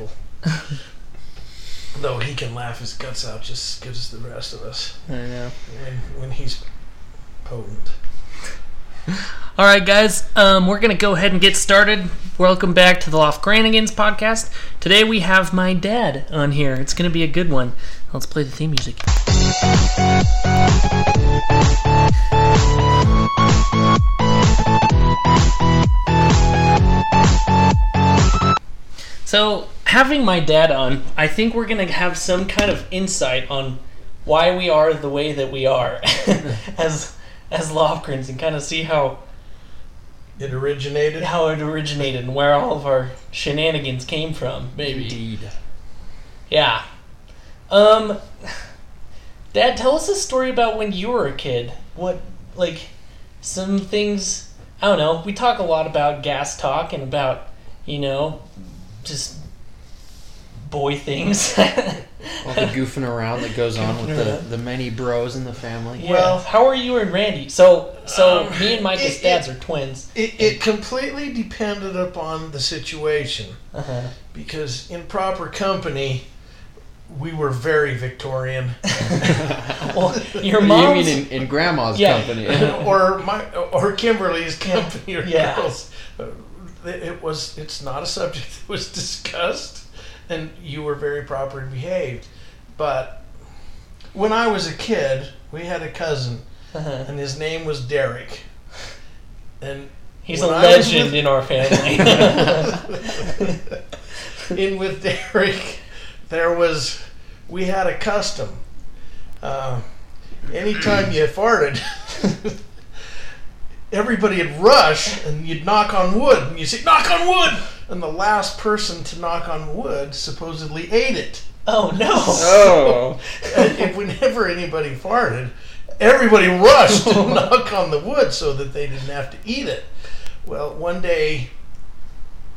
people. Though he can laugh his guts out just as good as the rest of us I know. when, when he's potent. All right, guys, um, we're going to go ahead and get started. Welcome back to the Lofgrannigans podcast. Today we have my dad on here. It's going to be a good one. Let's play the theme music. So, having my dad on, I think we're going to have some kind of insight on why we are the way that we are as as Lofgrens and kind of see how It originated. how it originated and where all of our shenanigans came from, maybe. Indeed. Yeah. Um Dad, tell us a story about when you were a kid. What like some things I don't know. We talk a lot about gas talk and about, you know, just boy things. All the goofing around that goes on with the, the many bros in the family. Yeah. Well- how are you and Randy? So so Um, me and Micah's it- dads are twins. It, it completely depended upon the situation Uh-huh. because in proper company, we were very Victorian. Well, your you mom's mean in, in grandma's Yeah. company? or my or Kimberly's company or Yeah. girls. It was it's not a subject that was discussed, and you were very proper and behaved. But when I was a kid, we had a cousin, uh-huh. and his name was Derek. And He's a legend with- in our family. in with Derek, there was we had a custom. Uh, anytime you farted, everybody would rush and you'd knock on wood and you'd say knock on wood, and the last person to knock on wood supposedly ate it. oh no! oh. And if whenever anybody farted, everybody rushed to knock on the wood so that they didn't have to eat it. Well, one day,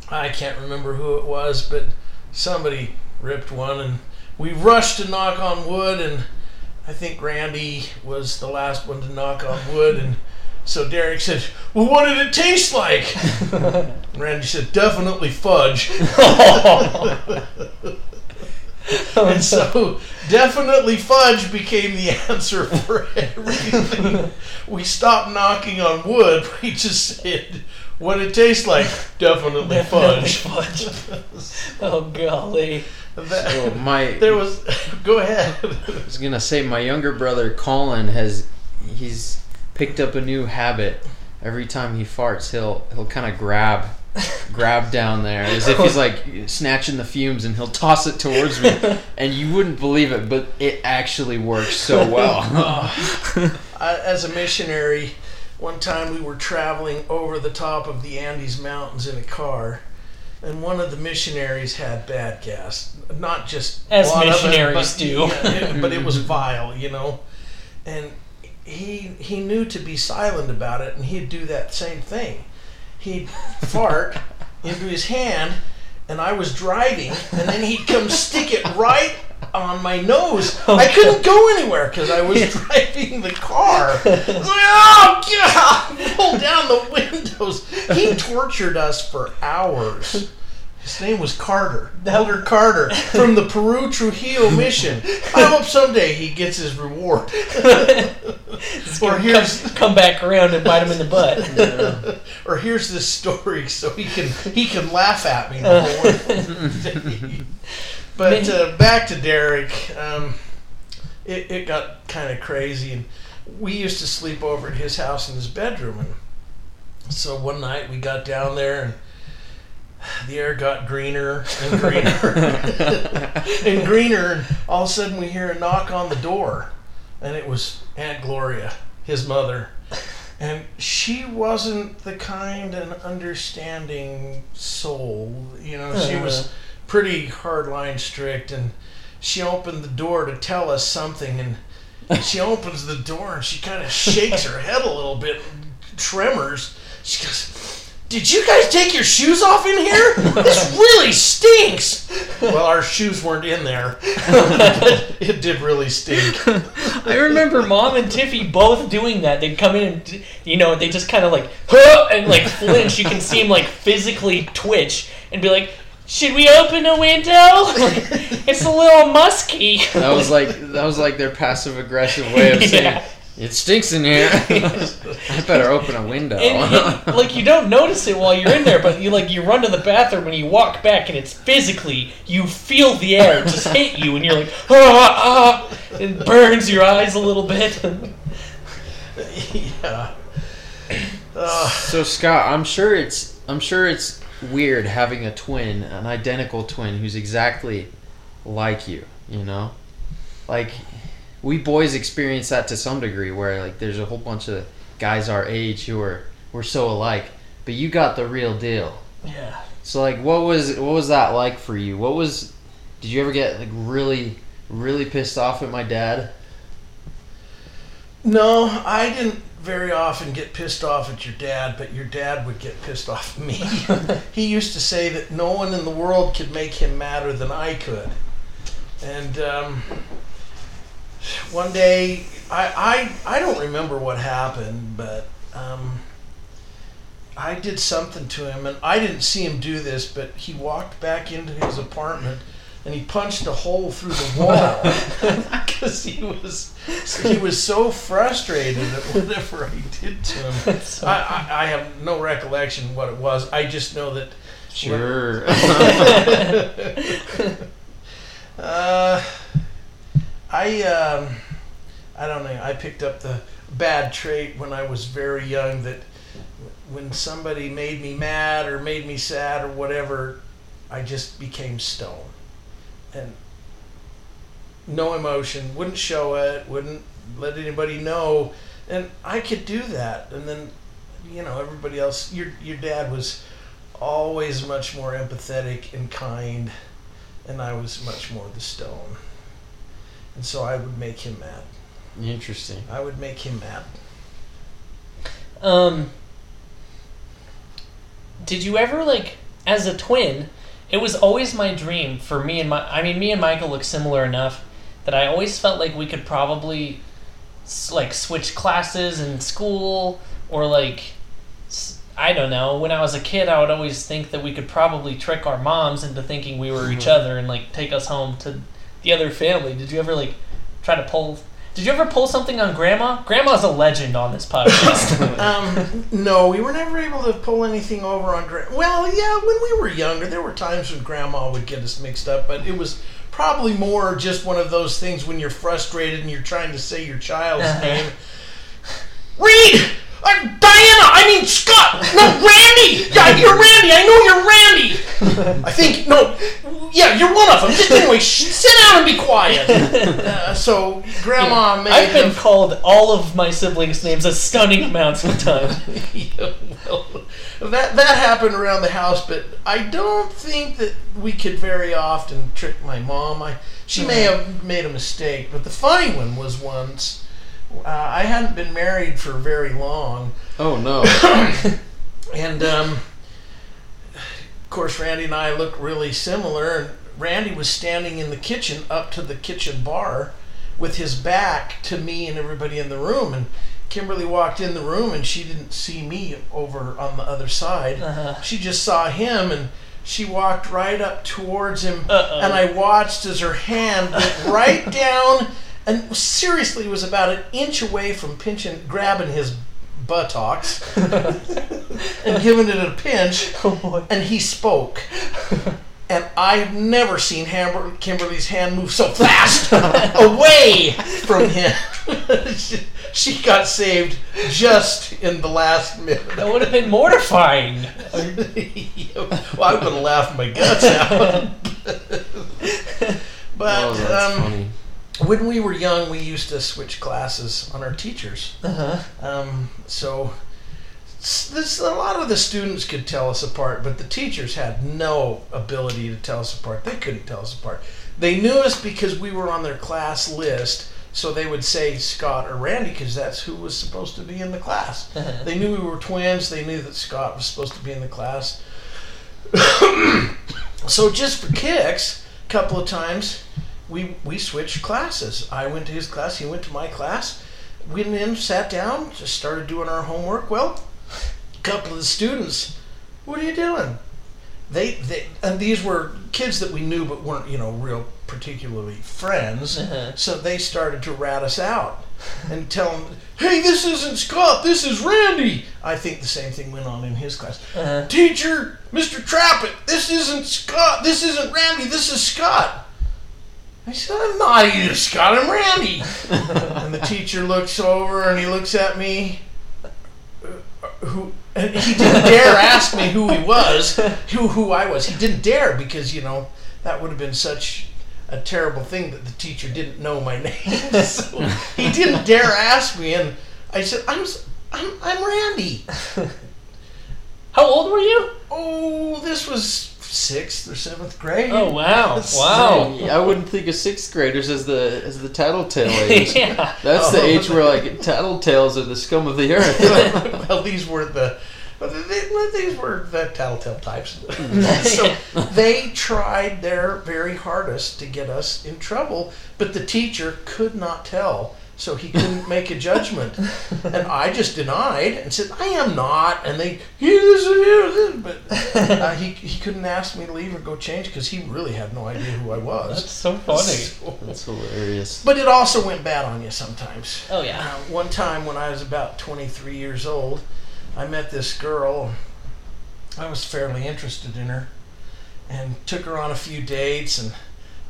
I can't remember who it was, but somebody ripped one, and we rushed to knock on wood, and I think Randy was the last one to knock on wood, and so Derek said, "Well, what did it taste like?" Randy said, "Definitely fudge." And so, definitely fudge became the answer for everything. we stopped knocking on wood. We just said, "What it tastes like?" Definitely Definitely fudge. fudge. oh golly! That- So my there was. Go ahead. I was gonna say my younger brother Colin has he's picked up a new habit. Every time he farts, he'll he'll kind of grab grab down there as if he's like snatching the fumes, and he'll toss it towards me, and you wouldn't believe it, but it actually works so well. I, as a missionary, one time we were traveling over the top of the Andes Mountains in a car, and one of the missionaries had bad gas. Not just As a lot of it, missionaries but- do. yeah, it- but it was vile, you know. And he he knew to be silent about it, and he'd do that same thing. He'd fart into his hand, and I was driving, and then he'd come stick it right on my nose. I couldn't go anywhere because I was driving the car. I was like, oh god! Roll down the windows. He tortured us for hours. His name was Carter, Elder Carter from the Peru Trujillo mission. I hope someday he gets his reward. or here's come, come back around and bite him in the butt. or here's this story so he can he can laugh at me day. But uh, back to Derek, um, it, it got kind of crazy, and we used to sleep over at his house in his bedroom, and so one night we got down there and. The air got greener and greener and greener, and all of a sudden we hear a knock on the door, and it was Aunt Gloria, his mother, and she wasn't the kind and understanding soul. You know, she was uh-huh. pretty hardline strict, and she opened the door to tell us something, and she opens the door and she kind of shakes her head a little bit, tremors. She goes, "Did you guys take your shoes off in here? This really stinks." Well, our shoes weren't in there. but it did really stink. I remember mom and Tiffy both doing that. They'd come in and, you know, they just kind of like, huh, and like flinch. You can see them like physically twitch and be like, should we open a window? it's a little musky. That was like that was like their passive aggressive way of saying Yeah. It stinks in here. I better open a window. And, and, like you don't notice it while you're in there, but you like you run to the bathroom and you walk back, and it's physically you feel the air just hit you, and you're like ah ah, it burns your eyes a little bit. yeah. Uh, so Scott, I'm sure it's I'm sure it's weird having a twin, an identical twin who's exactly like you, you know? Like we boys experience that to some degree where like there's a whole bunch of guys our age who are we're so alike, but you got the real deal. yeah. So like what was what was that like for you? What was did you ever get like really really pissed off at my dad? no, I didn't very often get pissed off at your dad, but your dad would get pissed off at me. he used to say that no one in the world could make him madder than I could. And um, one day, I, I, I don't remember what happened, but um, I did something to him, and I didn't see him do this, but he walked back into his apartment and he punched a hole through the wall because he was he was so frustrated at whatever I did to him. So I, I, I have no recollection what it was. I just know that Sure. uh, I um, I don't know. I picked up the bad trait when I was very young that when somebody made me mad or made me sad or whatever, I just became stone and no emotion. Wouldn't show it. Wouldn't let anybody know. And I could do that. And then, you know, everybody else. Your your dad was always much more empathetic and kind and I was much more the stone. And so I would make him mad. Interesting. I would make him mad. Um, did you ever like as a twin? It was always my dream for me and my. I mean, me and Michael look similar enough that I always felt like we could probably like switch classes in school or like I don't know. When I was a kid, I would always think that we could probably trick our moms into thinking we were each other and like take us home to the other family. Did you ever like try to pull? Did you ever pull something on Grandma? Grandma's a legend on this podcast. Um, no, we were never able to pull anything over on Grandma. Well, yeah, when we were younger, there were times when Grandma would get us mixed up, but it was probably more just one of those things when you're frustrated and you're trying to say your child's Uh-huh. name. Reed! Uh, Diana! I mean Scott! No, Randy! Yeah, you're Randy! I know you're Randy! I think, no, yeah, you're one of them. Just anyway, sh- sit down and be quiet. Uh, so, Grandma made I've been him- called all of my siblings' names a stunning amount of time. Yeah, well, that that happened around the house, but I don't think that we could very often trick my mom. I she may have made a mistake, but the funny one was once uh, I hadn't been married for very long, Oh no. and um, of course Randy and I look really similar. And Randy was standing in the kitchen, up to the kitchen bar, with his back to me and everybody in the room, and. Kimberly walked in the room and she didn't see me over on the other side. Uh-huh. She just saw him and she walked right up towards him Uh-oh. and I watched as her hand went right down and seriously was about an inch away from pinching grabbing his buttocks and giving it a pinch Oh boy. and he spoke. And I've never seen Hamber- Kimberly's hand move so fast away from him. she, she got saved just in the last minute. That would have been mortifying. well, I would have laughed my guts out. but oh, that's um, funny. When we were young, we used to switch classes on our teachers. Uh-huh. Um, so this, a lot of the students could tell us apart, but the teachers had no ability to tell us apart. They couldn't tell us apart. They knew us because we were on their class list, so they would say Scott or Randy because that's who was supposed to be in the class. Uh-huh. They knew we were twins. They knew that Scott was supposed to be in the class. so just for kicks, a couple of times, we we switched classes. I went to his class. He went to my class. Went in, sat down, just started doing our homework. Well, a couple of the students, what are you doing? they, they and these were kids that we knew but weren't you know real particularly friends. Uh-huh. So they started to rat us out and tell them, "Hey, this isn't Scott. This is Randy." I think the same thing went on in his class. Uh-huh. Teacher, Mr. Trappett, this isn't Scott. This isn't Randy. This is Scott. I said, I'm not either Scott. I'm Randy. and the teacher looks over and he looks at me. uh, Who and he didn't dare ask me who he was, who who I was. He didn't dare because you know that would have been such a terrible thing that the teacher didn't know my name. so he didn't dare ask me, and I said, "I'm I'm, I'm Randy." How old were you? Oh, this was sixth or seventh grade. Oh wow, So- wow. I wouldn't think of sixth graders as the as the tattletale age. yeah. That's the Oh. age where like tattletales are the scum of the earth. well, these were the. well, they- well, These were the tattletale types. Mm. so they tried their very hardest to get us in trouble, but the teacher could not tell, so he couldn't make a judgment. And I just denied and said, "I am not." And they, "Here, this is here, this," but uh, he he couldn't ask me to leave or go change because he really had no idea who I was. That's so funny. So- That's hilarious. but it also went bad on you sometimes. Oh yeah. Uh, one time when I was about 23 years old, I met this girl. I was fairly interested in her and took her on a few dates and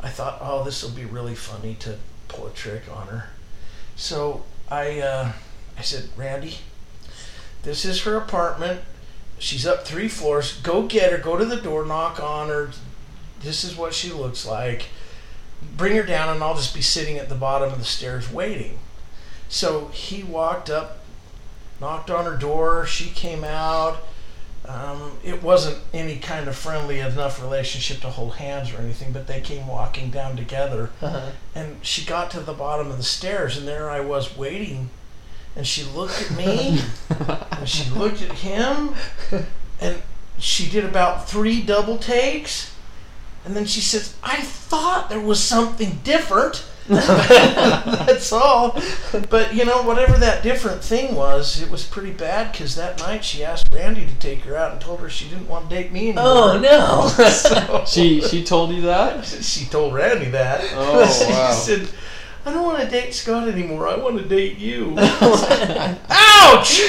I thought, "Oh, this will be really funny to pull a trick on her." So, I uh, I said, "Randy, this is her apartment. She's up 3 floors. Go get her. Go to the door, knock on her. This is what she looks like. Bring her down and I'll just be sitting at the bottom of the stairs waiting." So he walked up, knocked on her door. She came out. Um, it wasn't any kind of friendly enough relationship to hold hands or anything, but they came walking down together. Uh-huh. And she got to the bottom of the stairs, and there I was waiting. And she looked at me, and she looked at him, and she did about three double takes. And then she says, I thought there was something different. That's all. But you know, whatever that different thing was, it was pretty bad because that night she asked Randy to take her out and told her she didn't want to date me oh, anymore. Oh no. So- She she told you that? she told Randy that. Oh, she wow. said, I don't want to date Scott anymore. I want to date you. Ouch!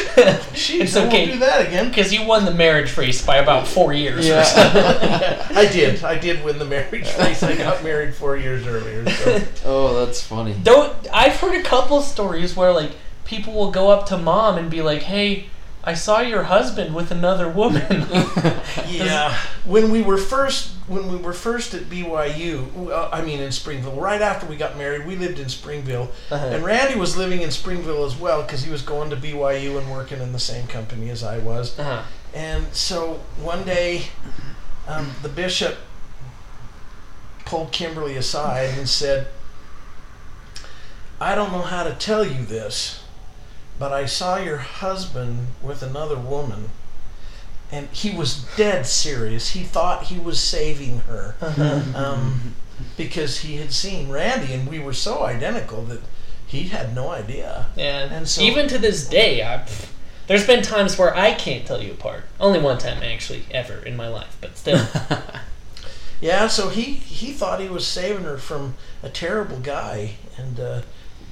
Jeez, It's I okay. won't do that again. Because you won the marriage race by about four years. Yeah. Or something. I did. I did win the marriage race. I got married four years earlier. So. Oh, that's funny. Don't I've heard a couple stories where like people will go up to mom and be like, "Hey, I saw your husband with another woman." Yeah, when we were first when we were first at BYU, well, I mean in Springville, right after we got married, we lived in Springville, Uh-huh. and Randy was living in Springville as well because he was going to BYU and working in the same company as I was. uh-huh. And so one day, um, the bishop pulled Kimberly aside and said, I don't know how to tell you this, but I saw your husband with another woman. And he was dead serious. He thought he was saving her um, because he had seen Randy, and we were so identical that he had no idea. Yeah. And so- even to this day, I, there's been times where I can't tell you apart. Only one time actually ever in my life, but still. Yeah, so he he thought he was saving her from a terrible guy, and uh,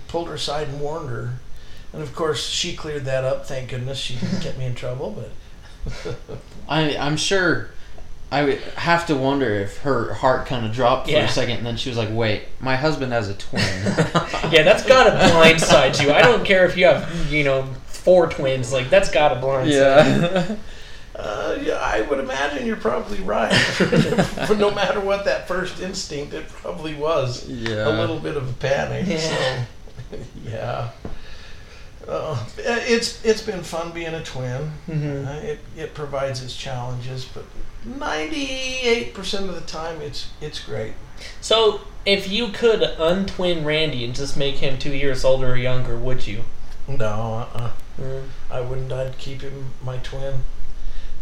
pulled her aside and warned her. And of course, she cleared that up. Thank goodness she didn't get me in trouble. But I I'm sure I would have to wonder if her heart kind of dropped for Yeah. a second, and then she was like, "Wait, my husband has a twin." yeah, that's gotta blindside you. I don't care if you have, you know, four twins. Like that's gotta blindside. you. yeah. uh, yeah, I would imagine you're probably right. but no matter what that first instinct, it probably was yeah. a little bit of a panic. Yeah. So, yeah. Uh, it's it's been fun being a twin. Mhm. Uh, it it provides its challenges, but ninety eight percent of the time, it's it's great. So, if you could untwin Randy and just make him two years older or younger, would you? No, uh, uh Mm. I wouldn't. I'd keep him my twin.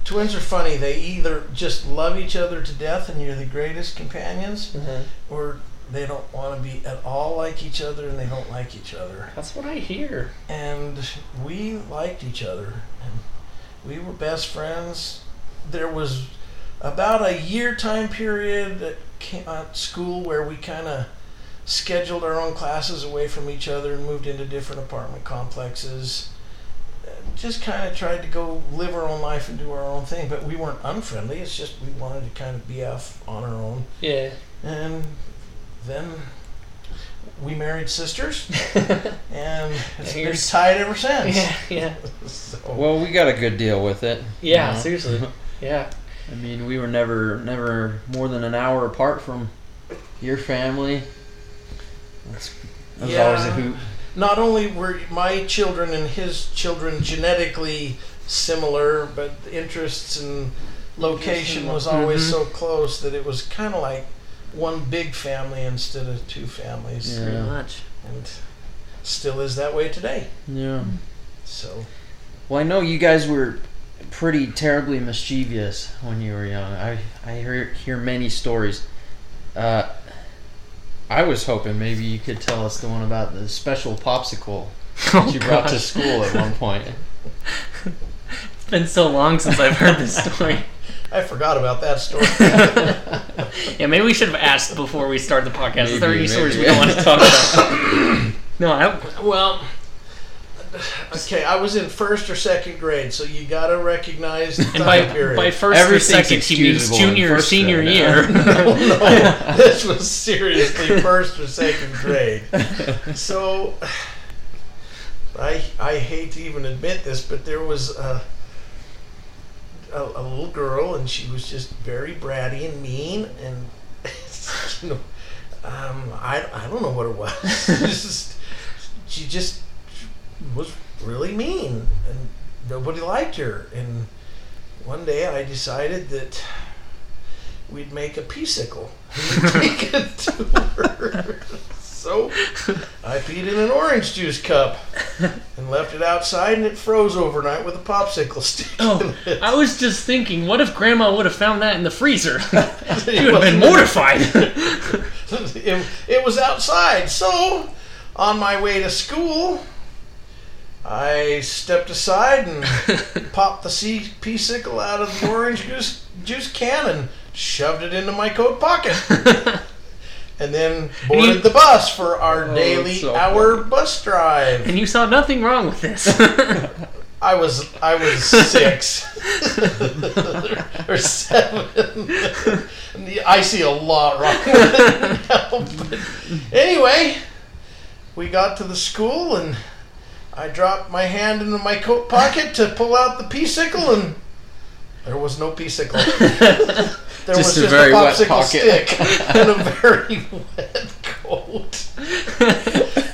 Twins are funny. They either just love each other to death and you're the greatest companions, Mhm. or they don't want to be at all like each other and they don't like each other. That's what I hear. And we liked each other, and we were best friends. There was about a year time period at at school where we kind of scheduled our own classes away from each other and moved into different apartment complexes. Uh, Just kind of tried to go live our own life and do our own thing, but we weren't unfriendly. It's just we wanted to kind of be off on our own. Yeah. And then we married sisters, and it's been Here's- tied ever since. yeah. Yeah. So, Well, we got a good deal with it. Yeah. you know? Seriously. Yeah. I mean, we were never, never more than an hour apart from your family. That's, that was always a Yeah. hoot. not only were my children and his children genetically similar, but the interests and location was always Mhm. so close that it was kind of like one big family instead of two families, Yeah. Pretty much. and still is that way today. Yeah. So Well, I know you guys were pretty terribly mischievous when you were young. I I hear hear many stories. Uh, I was hoping maybe you could tell us the one about the special popsicle that you brought to school at one point. It's been so long since I've heard this story. I forgot about that story. Yeah, maybe we should have asked before we started the podcast. Is there Maybe, any stories we don't want to talk about? no, I, well. Okay, I was in first or second grade, so you gotta recognize the and time by period. by first or Everything's second, he means junior or senior grade, year. no, no, this was seriously first or second grade. So, I I hate to even admit this, but there was a, a, a little girl, and she was just very bratty and mean, and you know, um, I I don't know what it was. Just- she just was really mean, and nobody liked her. And one day, I decided that we'd make a pea-sicle. and Take it to her. So I peed in an orange juice cup and left it outside, and it froze overnight with a popsicle stick. Oh. I was just thinking, what if Grandma would have found that in the freezer? She would have been mortified. it, it was outside. So, on my way to school, I stepped aside and popped the sea pea sickle out of the orange juice, juice can and shoved it into my coat pocket. And then boarded you- the bus for our Oh, daily so hour funny. bus drive. and you saw nothing wrong with this. I was I was six or seven. I see a lot wrong with it now. But anyway, we got to the school and I dropped my hand into my coat pocket to pull out the pea sickle and there was no pea sickle. There Just was a just very a wet popsicle pocket. stick and a very wet coat.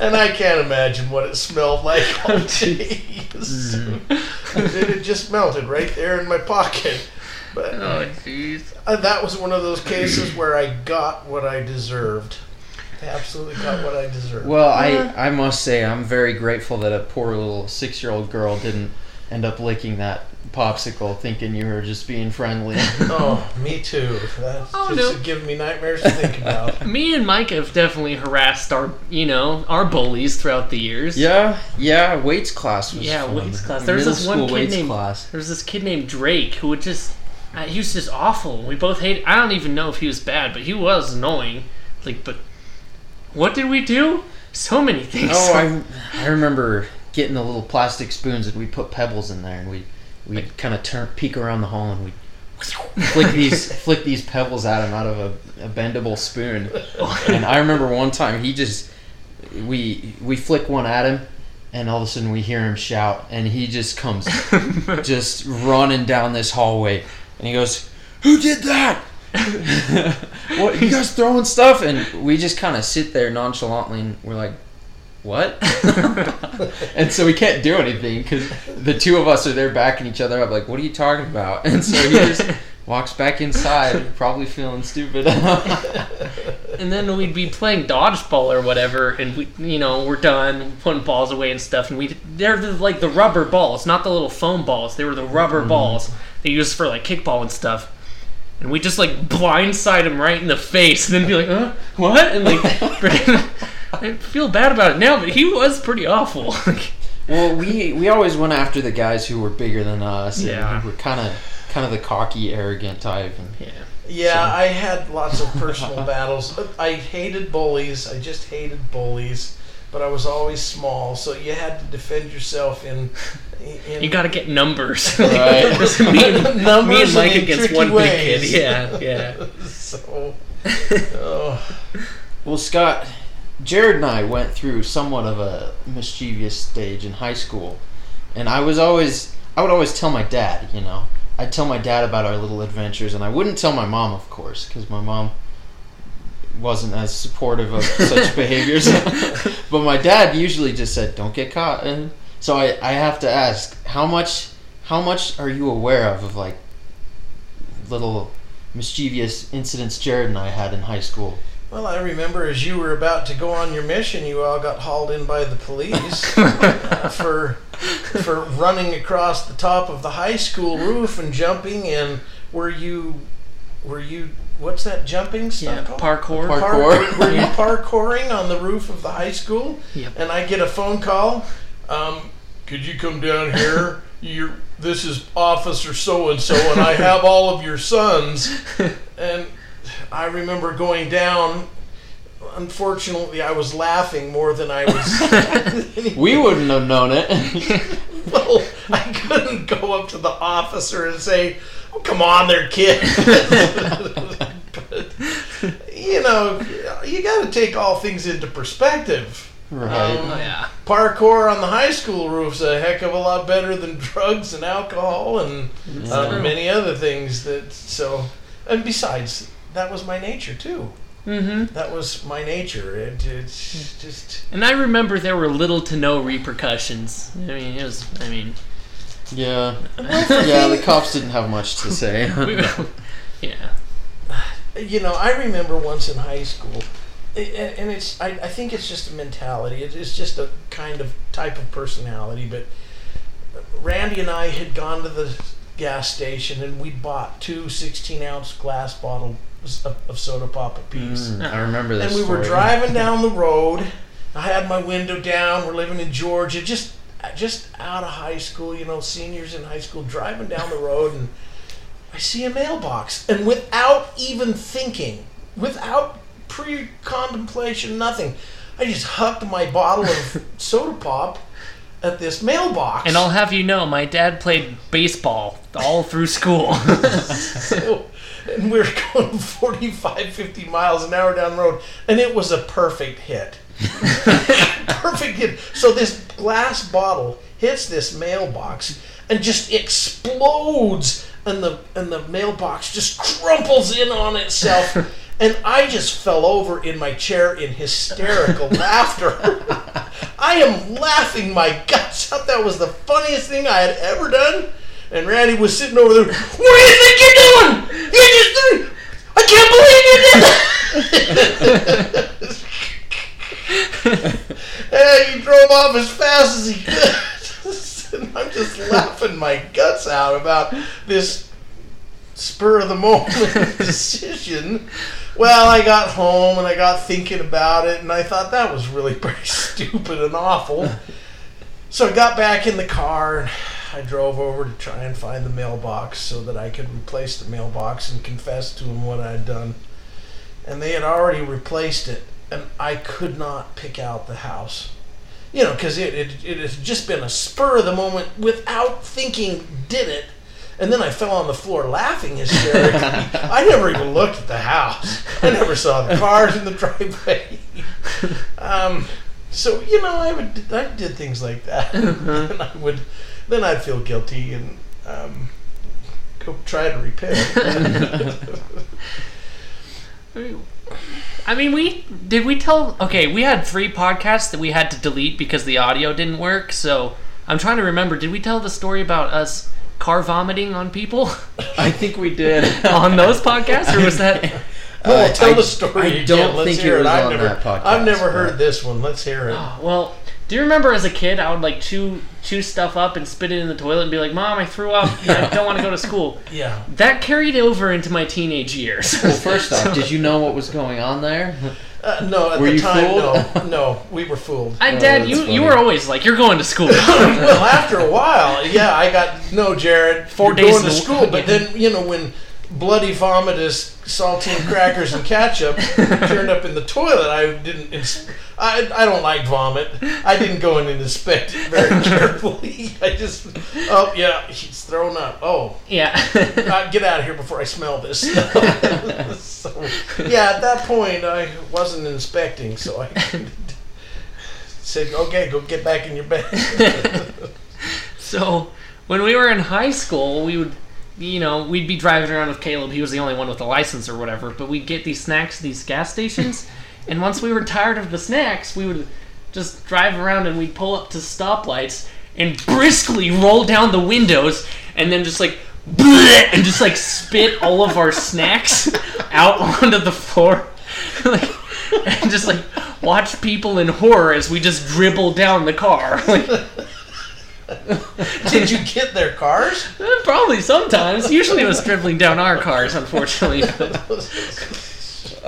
and I can't imagine what it smelled like all day. it had just melted right there in my pocket. But oh, jeez. uh, that was one of those cases where I got what I deserved. I absolutely got what I deserved. Well, I, I must say I'm very grateful that a poor little six year old girl didn't end up licking that popsicle, thinking you were just being friendly. oh, me too. That's Oh, just no. giving me nightmares to think about. Me and Mike have definitely harassed our, you know, our bullies throughout the years. yeah, yeah. Weights class was Yeah, fun. weights class. There's Middle this one kid weights named- class. There was this kid named Drake who would just, uh, he was just awful. We both hated. I don't even know if he was bad, but he was annoying. Like, but what did we do? So many things. Oh, I, I remember getting the little plastic spoons and we put pebbles in there and we we kind of turn peek around the hall and we flick these flick these pebbles at him out of a, a bendable spoon. And I remember one time he just we we flick one at him and all of a sudden we hear him shout and he just comes just running down this hallway and he goes, "Who did that?" what you guys throwing stuff and we just kind of sit there nonchalantly and we're like what and so we can't do anything because the two of us are there backing each other up like what are you talking about and so he just walks back inside probably feeling stupid and then we'd be playing dodgeball or whatever, and we, you know, we're done putting balls away and stuff, and we they're the, like the rubber balls, not the little foam balls. They were the rubber mm-hmm. balls they used for like kickball and stuff. And we just like blindside him right in the face, and then be like, "Huh, what?" And like, I feel bad about it now, but he was pretty awful. well we we always went after the guys who were bigger than us Yeah. and who were kind of kind of the cocky, arrogant type. And Yeah. Yeah, So- I had lots of personal battles. I hated bullies. I just hated bullies. But I was always small, so you had to defend yourself in. in You gotta get numbers. Right. me, and, me and Mike in against tricky one big kid. Yeah, yeah. so. Oh. Well, Scott, Jared and I went through somewhat of a mischievous stage in high school, and I was always, I would always tell my dad, you know, I'd tell my dad about our little adventures, and I wouldn't tell my mom, of course, because my mom wasn't as supportive of such behaviors. but my dad usually just said, "Don't get caught." And so I, I have to ask, how much, how much are you aware of of like little mischievous incidents Jared and I had in high school? Well, I remember as you were about to go on your mission, you all got hauled in by the police uh, for for running across the top of the high school roof and jumping. And were you were you what's that jumping stuff Yeah, called? parkour. Parkour. Parkour. Were you parkouring on the roof of the high school? Yep. And I get a phone call. Um, could you come down here? You're, this is Officer so and so, and I have all of your sons. And I remember going down. Unfortunately, I was laughing more than I was. We wouldn't have known it. well, I couldn't go up to the officer and say, oh, "Come on, there, kid." but you know, you got to take all things into perspective. right. Um, Oh yeah. Parkour on the high school roof's a heck of a lot better than drugs and alcohol and uh, many other things. That so, and besides, that was my nature too. Mm-hmm. That was my nature. It, it's just And I remember there were little to no repercussions. I mean, it was. I mean, Yeah. Yeah, the cops didn't have much to say. we, yeah. you know, I remember once in high school, and and it's I, I think it's just a mentality. It's just a kind of type of personality. But Randy and I had gone to the gas station and we bought two 16 ounce glass bottles of, of soda pop apiece. Mm, I remember this. And we were driving down the road. I had my window down. We're living in Georgia, just just out of high school. You know, seniors in high school, driving down the road, and I see a mailbox, and without even thinking, without pre-contemplation, nothing, I just hucked my bottle of soda pop at this mailbox. And I'll have you know, my dad played baseball all through school. So, and we were going 45, 50 miles an hour down the road, and it was a perfect hit. perfect hit. So this glass bottle hits this mailbox and just explodes, and the and the mailbox just crumples in on itself. And I just fell over in my chair in hysterical laughter. I am laughing my guts out. That was the funniest thing I had ever done. And Randy was sitting over there. What do you think you're doing? You just. I can't believe you did that. and he drove off as fast as he could. I'm just laughing my guts out about this spur of the moment decision. Well, I got home and I got thinking about it, and I thought that was really pretty stupid and awful. So I got back in the car and I drove over to try and find the mailbox so that I could replace the mailbox and confess to him what I had done. And they had already replaced it, and I could not pick out the house. You know, because it, it, it had just been a spur of the moment without thinking, did it. And then I fell on the floor laughing hysterically. I never even looked at the house. I never saw the cars in the driveway. Um, so you know, I would I did things like that, and I would then I'd feel guilty and um, go try to repent. I mean, we did we tell? Okay, we had three podcasts that we had to delete because the audio didn't work. So I'm trying to remember. Did we tell the story about us car vomiting on people I think we did. on those podcasts, or was that? well, Uh, tell I- the story I don't Let's think hear it was I've on never, that podcast, I've never but- heard this one. Let's hear it. Oh, well, Do you remember as a kid, I would like chew chew stuff up and spit it in the toilet and be like, "Mom, I threw up. I don't want to go to school." Yeah. That carried over into my teenage years. Well, first off, did you know what was going on there? Uh, no, at Were the time, fooled? no, no, we were fooled. I, Oh, Dad, that's you you were always like, "You're going to school." well, after a while, yeah, I got no, Jared. Four you're days going to school, but then you know when bloody vomitous saltine crackers and ketchup turned up in the toilet, I didn't. Ins- I I don't like vomit. I didn't go in and inspect it very carefully. I just oh yeah, he's thrown up. Oh, yeah. uh, get out of here before I smell this. so, yeah, at that point, I wasn't inspecting, so I said, "Okay, go get back in your bed." So when we were in high school, we would, you know, we'd be driving around with Caleb. He was the only one with a license or whatever. But we'd get these snacks at these gas stations, and once we were tired of the snacks, we would just drive around and we'd pull up to stoplights and briskly roll down the windows, and then just like. bleh, And just like spit all of our snacks out onto the floor, like, and just like watch people in horror as we just dribble down the car. Like, Did you get their cars? Eh, Probably sometimes. Usually it was dribbling down our cars, unfortunately.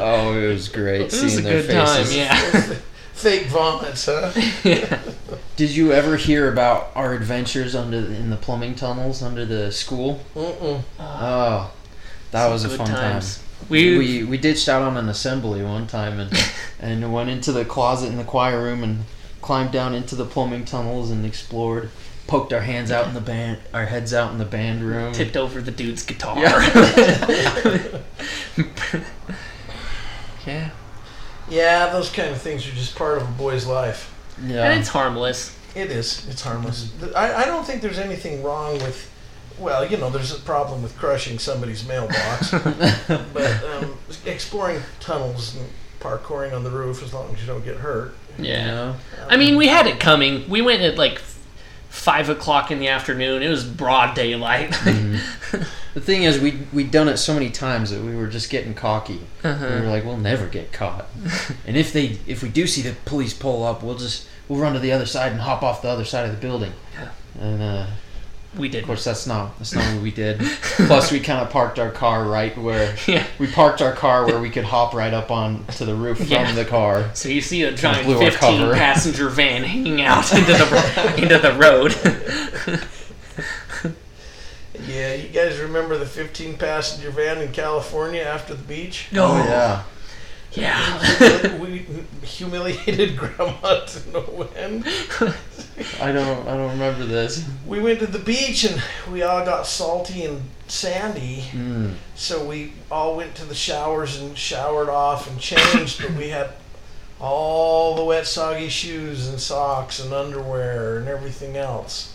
Oh, it was great it was seeing a their good time, faces. yeah. Fake vomits, huh? yeah. Did you ever hear about our adventures under the, in the plumbing tunnels under the school? Mm-mm. Oh, that was a fun times. time. We, We we ditched out on an assembly one time and and went into the closet in the choir room and climbed down into the plumbing tunnels and explored. Poked our hands out in the band, our heads out in the band room. tipped over the dude's guitar. Yeah. Yeah. Yeah, those kind of things are just part of a boy's life. Yeah. And it's harmless. It is. It's harmless. I, I don't think there's anything wrong with. Well, you know, there's a problem with crushing somebody's mailbox, but um, exploring tunnels and parkouring on the roof, as long as you don't get hurt. Yeah. You know? I mean, we had it coming. We went at like five o'clock in the afternoon. It was broad daylight. The thing is, we we'd done it so many times that we were just getting cocky. We were uh-huh. like, we'll never get caught. and if they if we do see the police pull up, we'll just we'll run to the other side and hop off the other side of the building. Yeah. And uh, We did. of course, that's not that's not what we did. Plus, we kind of parked our car right where Yeah. we parked our car where we could hop right up on to the roof from Yeah. the car. So you see a giant blew our cover. 15 passenger van hanging out into the into the road. Yeah, you guys remember the 15 passenger van in California after the beach? No. Oh, yeah. Yeah. we humiliated Grandma to no end. I don't I don't remember this. We went to the beach and we all got salty and sandy. Mm. So we all went to the showers and showered off and changed, but we had all the wet, soggy shoes and socks and underwear and everything else.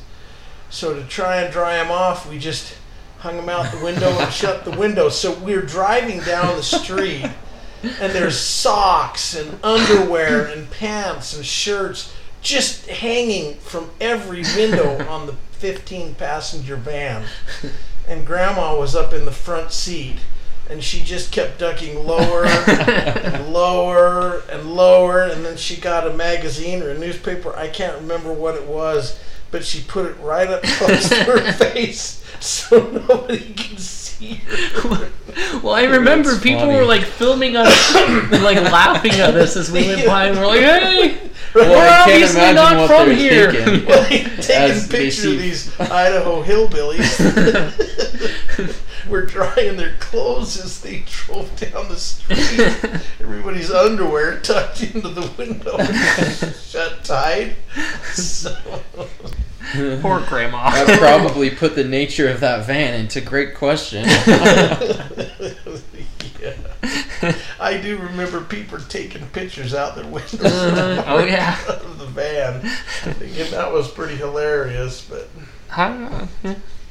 So to try and dry them off, we just hung them out the window and shut the window. So we're driving down the street, and there's socks and underwear and pants and shirts just hanging from every window on the 15 passenger van. And grandma was up in the front seat and she just kept ducking lower and lower and lower and then she got a magazine or a newspaper i can't remember what it was but she put it right up close to her face so nobody can see her Well, I remember That's people funny. were like filming us, and, like laughing at us as we went by, and we're like, "Hey, Well, we're obviously not what from here." thinking. Well, taking pictures of these Idaho hillbillies were drying their clothes as they drove down the street. Everybody's underwear tucked into the window, shut tight. So, Poor grandma. That probably put the nature of that van into great question. yeah. I do remember people taking pictures out their windows Uh-huh. Oh yeah. of the van. Thinking that was pretty hilarious, but I-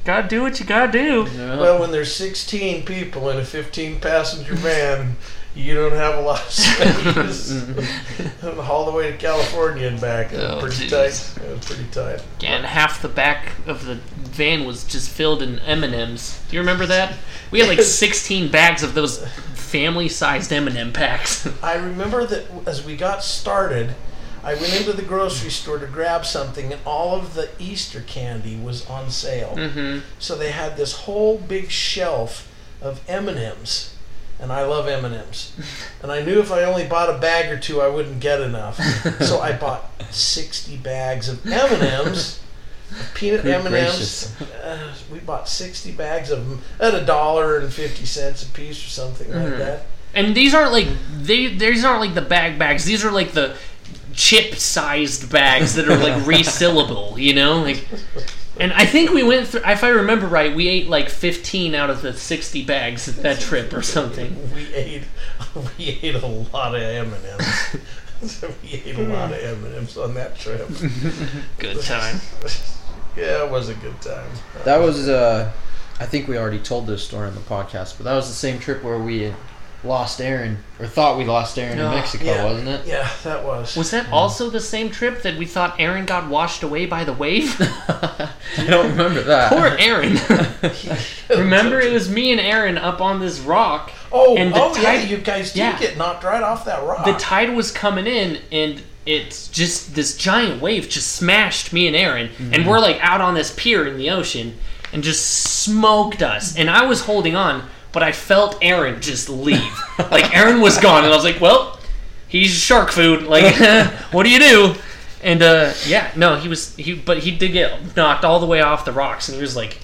gotta do what you gotta do. well, when there's 16 people in a 15 passenger van, you don't have a lot of space. Mm-hmm. All the way to California and back. Oh, pretty jeez. tight. It was pretty tight. And half the back of the van was just filled in M and M's. Do you remember that? We had like 16 bags of those family-sized M and M packs. I remember that as we got started, I went into the grocery store to grab something, and all of the Easter candy was on sale. Mm-hmm. So they had this whole big shelf of M and M's, and I love M and M's. And I knew if I only bought a bag or two, I wouldn't get enough. so I bought sixty bags of M and M's. Peanut M and M's. Uh, we bought sixty bags of them at a dollar and fifty cents a piece or something like Mhm. that. And these aren't like they. These aren't like the bag bags. These are like the chip-sized bags that are like resealable. You know, like. And I think we went through. If I remember right, we ate like fifteen out of the sixty bags at that trip or something. We ate we ate a lot of M and M's. we ate a lot of M and M's on that trip. Good time. Yeah, it was a good time. That was, uh, I think we already told this story on the podcast, but that was the same trip where we lost Aaron, or thought we lost Aaron Oh, in Mexico, yeah. wasn't it? Yeah, that was. Was that hmm. also the same trip that we thought Aaron got washed away by the wave? I don't remember that. Poor Aaron. Remember, it was me and Aaron up on this rock. Oh, and the oh yeah, you guys did yeah. get knocked right off that rock. The tide was coming in, and it's just this giant wave just smashed me and Aaron, and hmm. we're like out on this pier in the ocean, and just smoked us. And I was holding on, but I felt Aaron just leave. like Aaron was gone, and I was like, "Well, he's shark food. Like, what do you do?" And uh, yeah, no, he was he, but he did get knocked all the way off the rocks, and he was like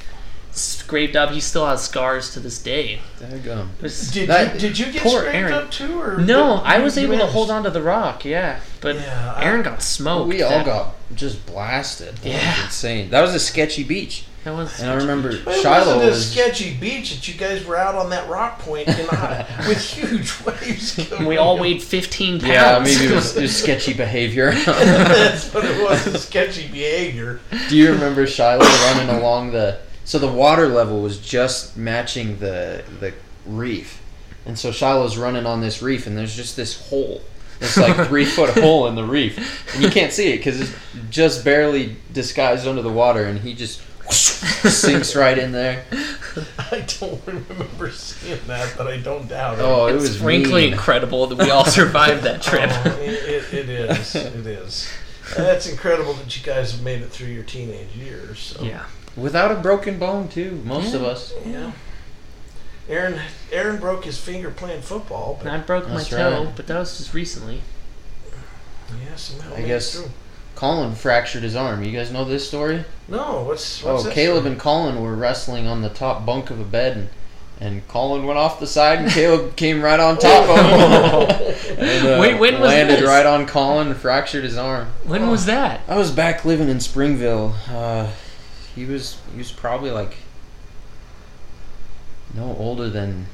scraped up. He still has scars to this day. Daggum. It was- did that- you did you get poor scraped Aaron. up too, or no, did- I was you able to hold on to the rock, yeah. But Yeah, I- Aaron got smoked. we all That- got just blasted. That was Yeah. insane. That was a sketchy beach. That was. And I remember But it Shiloh wasn't a sketchy beach that you guys were out on that rock point in with huge waves. Coming We all in. weighed 15 pounds. Yeah, maybe it was, it was sketchy behavior. That's what it was. Sketchy behavior. Do you remember Shiloh running along the? So the water level was just matching the the reef, and so Shiloh's running on this reef, and there's just this hole, this like three foot hole in the reef, and you can't see it because it's just barely disguised under the water, and he just sinks right in there. I don't remember seeing that, but I don't doubt it. Oh, it it's was frankly mean. incredible that we all survived that oh, trip. Oh, it, it is. It is. That's incredible that you guys have made it through your teenage years. So. yeah. Without a broken bone too. Most of us. Yeah. Aaron Aaron broke his finger playing football, And but I broke my toe, right. but that was just recently. yeah, somehow I guess- through. Colin fractured his arm. You guys know this story? No, what's what's Oh, that Caleb story? and Colin were wrestling on the top bunk of a bed, and, and Colin went off the side, and Caleb came right on top of him. and, uh, Wait, when was landed this? right on Colin and fractured his arm. When was that? I was back living in Springville. Uh, he was he was probably like no older than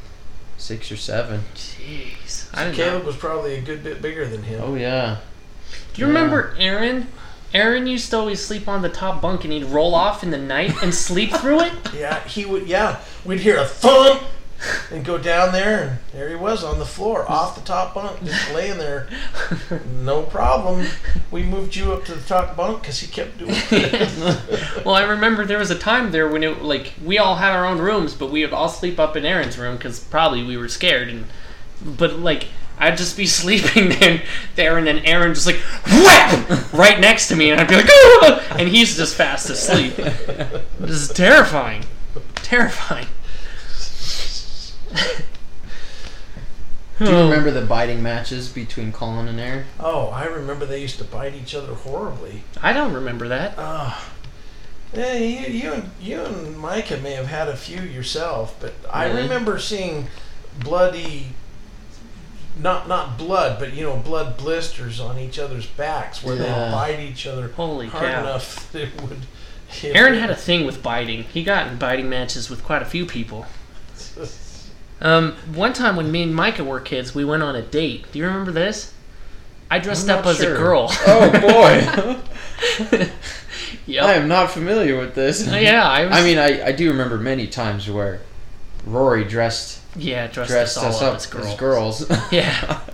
six or seven. Jeez. I didn't Caleb know. was probably a good bit bigger than him. Oh yeah. Do you remember Aaron? Aaron used to always sleep on the top bunk and he'd roll off in the night and sleep through it. Yeah, he would. Yeah, we'd hear a thump and go down there, and there he was on the floor, off the top bunk, just laying there. No problem. We moved you up to the top bunk because he kept doing it. Well, I remember there was a time there when it like we all had our own rooms, but we would all sleep up in Aaron's room because probably we were scared. And but like I'd just be sleeping there, there, and then Aaron just like whap right next to me, and I'd be like, "Ah!" and he's just fast asleep. This is terrifying, terrifying. Do you oh. remember the biting matches between Colin and Aaron? Oh, I remember they used to bite each other horribly. I don't remember that. Oh. Yeah, you, you and you and Micah may have had a few yourself, but I Really? remember seeing bloody, not not blood, but you know blood blisters on each other's backs where Yeah. they bite each other Holy hard cow! enough that it would. hit Aaron them. had a thing with biting. He got in biting matches with quite a few people. Um, one time when me and Micah were kids, we went on a date. Do you remember this? I dressed up not as sure. a girl. Oh boy, yep. I am not familiar with this. Oh, yeah, I was. I mean, I, I do remember many times where Rory dressed yeah, dressed, dressed us all us up up as girls. as girls. Yeah.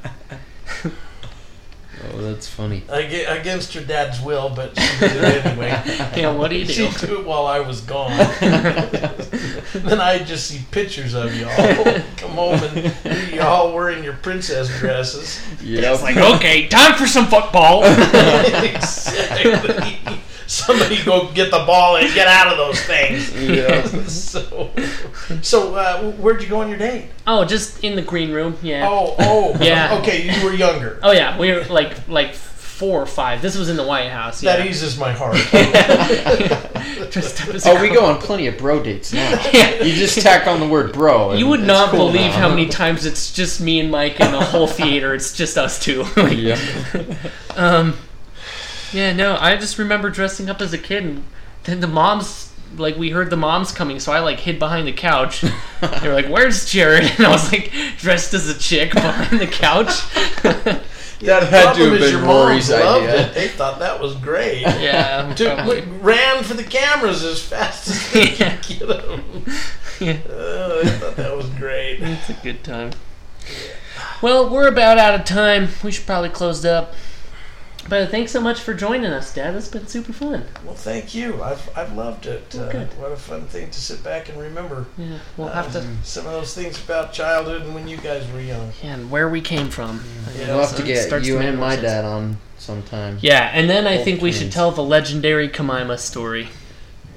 that's funny. Ag- against her dad's will, but she did it anyway. Yeah, what do you do? She do? do it while I was gone. then I just see pictures of y'all come home and y'all wearing your princess dresses. Yeah, It's like, okay, time for some football. exactly. Somebody go get the ball and get out of those things. Yeah. so, so uh, where'd you go on your date? oh, just in the green room. Yeah. Oh, oh, Yeah. Okay, you were younger. Oh yeah, we were like like four or five. This was in the White House. Yeah. That eases my heart. Dressed up as a Oh, we go on plenty of bro dates now. Yeah. You just tack on the word bro. You would not cool believe now. how many times it's just me and Mike in the whole theater. It's just us two. Like, Yeah. Um, yeah, no, I just remember dressing up as a kid, and then the moms, like, we heard the moms coming, so I like hid behind the couch. they were like, "Where's Jared?" And I was like dressed as a chick behind the couch. Yeah, the had to problem have is been your moms Rory's loved idea. it. They thought that was great. yeah, Dude, we ran for the cameras as fast as they Yeah. could get them. Yeah. Oh, I thought that was great. It's a good time. Well, we're about out of time. We should probably close it up. But thanks so much for joining us, Dad. It's been super fun. Well, thank you. I've, I've loved it. Oh, Uh, good. what a fun thing to sit back and remember. Yeah, we'll have to. uh, some of those things about childhood and when you guys were young. Yeah, and where we came from. Yeah, We'll have to get you and my sense. dad on sometime. Yeah, and then I Old think we should tell the legendary Kamima story.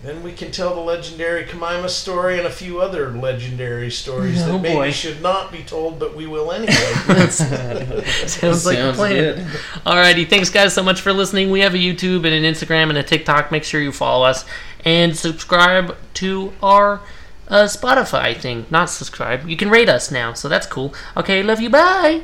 Then we can tell the legendary Kamima story and a few other legendary stories Oh, that maybe boy. should not be told, but we will anyway. Sounds like a plan. good. Alrighty, thanks guys so much for listening. We have a YouTube and an Instagram and a TikTok. Make sure you follow us and subscribe to our uh, Spotify thing. Not subscribe. You can rate us now, so that's cool. Okay, love you. Bye.